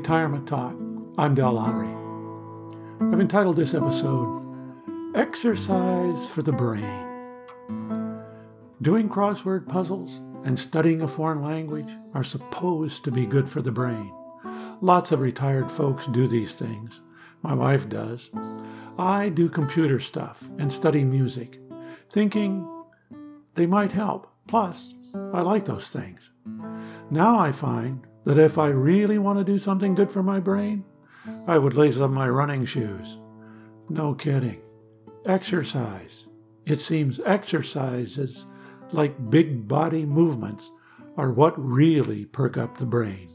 Retirement Talk. I'm Del Lowry. I've entitled this episode Exercise for the Brain. Doing crossword puzzles and studying a foreign language are supposed to be good for the brain. Lots of retired folks do these things. My wife does. I do computer stuff and study music, thinking they might help. Plus, I like those things. Now I find that if I really want to do something good for my brain, I would lace up my running shoes. No kidding. Exercise. It seems exercises like big body movements are what really perk up the brain.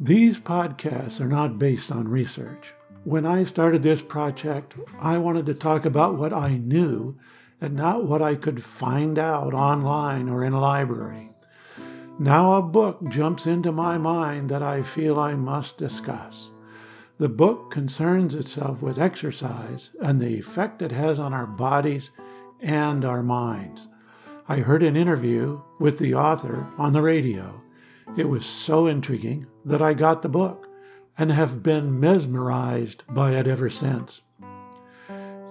These podcasts are not based on research. When I started this project, I wanted to talk about what I knew and not what I could find out online or in a library. Now a book jumps into my mind that I feel I must discuss. The book concerns itself with exercise and the effect it has on our bodies and our minds. I heard an interview with the author on the radio. It was so intriguing that I got the book and have been mesmerized by it ever since.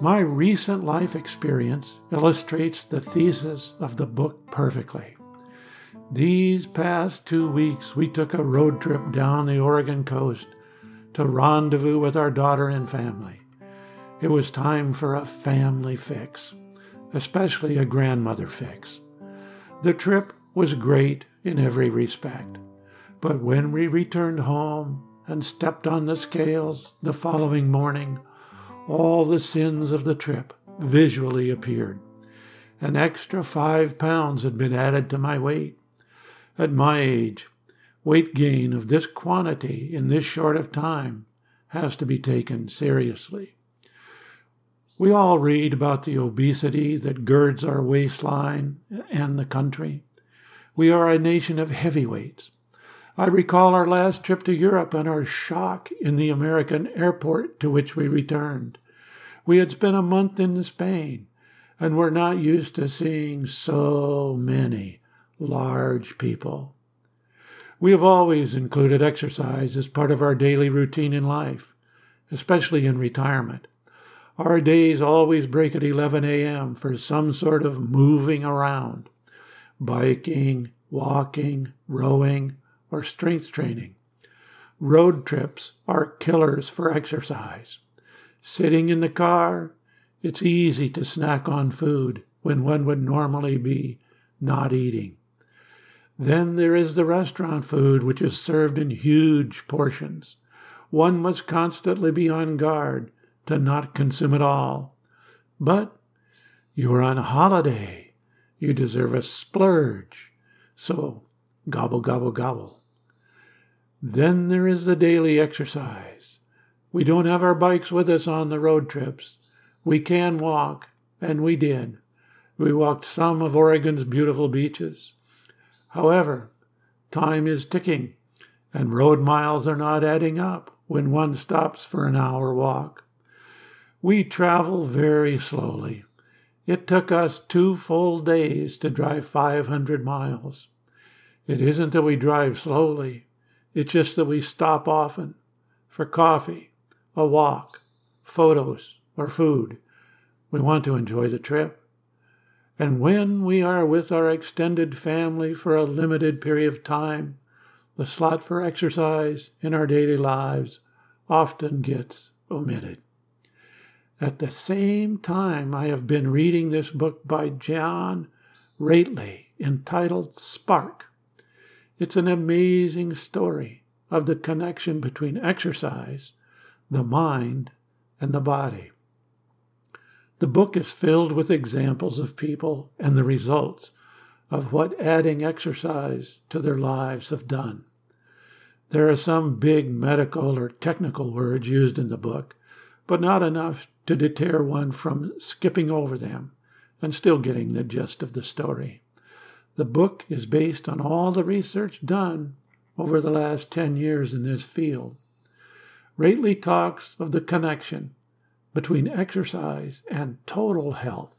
My recent life experience illustrates the thesis of the book perfectly. These past two weeks, we took a road trip down the Oregon coast to rendezvous with our daughter and family. It was time for a family fix, especially a grandmother fix. The trip was great in every respect, but when we returned home and stepped on the scales the following morning, all the sins of the trip visually appeared. An extra five pounds had been added to my weight. At my age, weight gain of this quantity in this short of time has to be taken seriously. We all read about the obesity that girds our waistline and the country. We are a nation of heavyweights. I recall our last trip to Europe and our shock in the American airport to which we returned. We had spent a month in Spain and were not used to seeing so many large people. We have always included exercise as part of our daily routine in life, especially in retirement. Our days always break at 11 a.m. for some sort of moving around, biking, walking, rowing, or strength training. Road trips are killers for exercise. Sitting in the car, it's easy to snack on food when one would normally be not eating. Then there is the restaurant food, which is served in huge portions. One must constantly be on guard to not consume it all. But you are on holiday. You deserve a splurge. So gobble, gobble, gobble. Then there is the daily exercise. We don't have our bikes with us on the road trips. We can walk, and we did. We walked some of Oregon's beautiful beaches. However, time is ticking, and road miles are not adding up when one stops for an hour walk. We travel very slowly. It took us two full days to drive 500 miles. It isn't that we drive slowly, it's just that we stop often for coffee, a walk, photos, or food. We want to enjoy the trip. And when we are with our extended family for a limited period of time, the slot for exercise in our daily lives often gets omitted. At the same time, I have been reading this book by John Ratey entitled Spark. It's an amazing story of the connection between exercise, the mind, and the body. The book is filled with examples of people and the results of what adding exercise to their lives have done. There are some big medical or technical words used in the book, but not enough to deter one from skipping over them and still getting the gist of the story. The book is based on all the research done over the last 10 years in this field. Ratey talks of the connection between exercise and total health.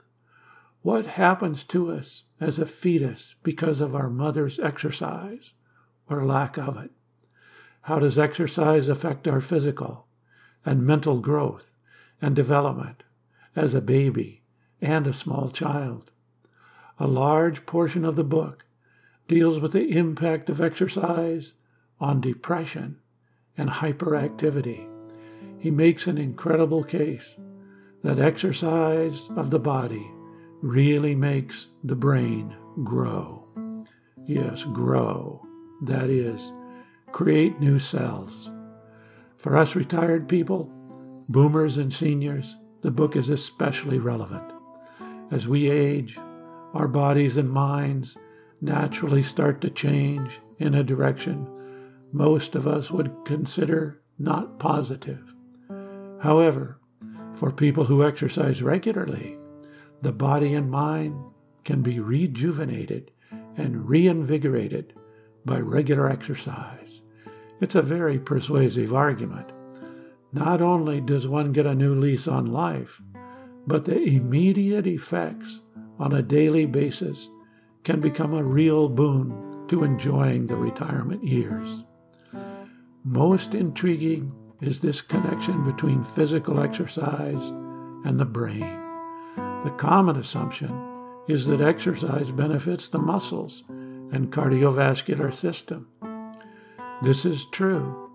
What happens to us as a fetus because of our mother's exercise or lack of it? how does exercise affect our physical and mental growth and development as a baby and a small child. A large portion of the book deals with the impact of exercise on depression and hyperactivity. He makes an incredible case that exercise of the body really makes the brain grow. Yes, grow. That is, create new cells. For us retired people, boomers and seniors, the book is especially relevant. As we age, our bodies and minds naturally start to change in a direction most of us would consider not positive. However, for people who exercise regularly, the body and mind can be rejuvenated and reinvigorated by regular exercise. It's a very persuasive argument. Not only does one get a new lease on life, but the immediate effects on a daily basis can become a real boon to enjoying the retirement years. Most intriguing is this connection between physical exercise and the brain. The common assumption is that exercise benefits the muscles and cardiovascular system. This is true,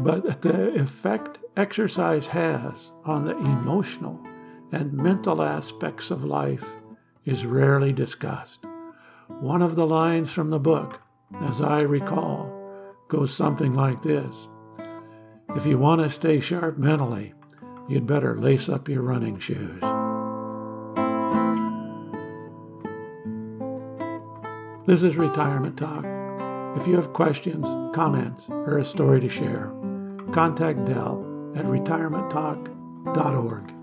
but the effect exercise has on the emotional and mental aspects of life is rarely discussed. One of the lines from the book, as I recall, goes something like this If you want to stay sharp mentally, you'd better lace up your running shoes. This is Retirement Talk. If you have questions, comments, or a story to share, contact Del at retirementtalk.org.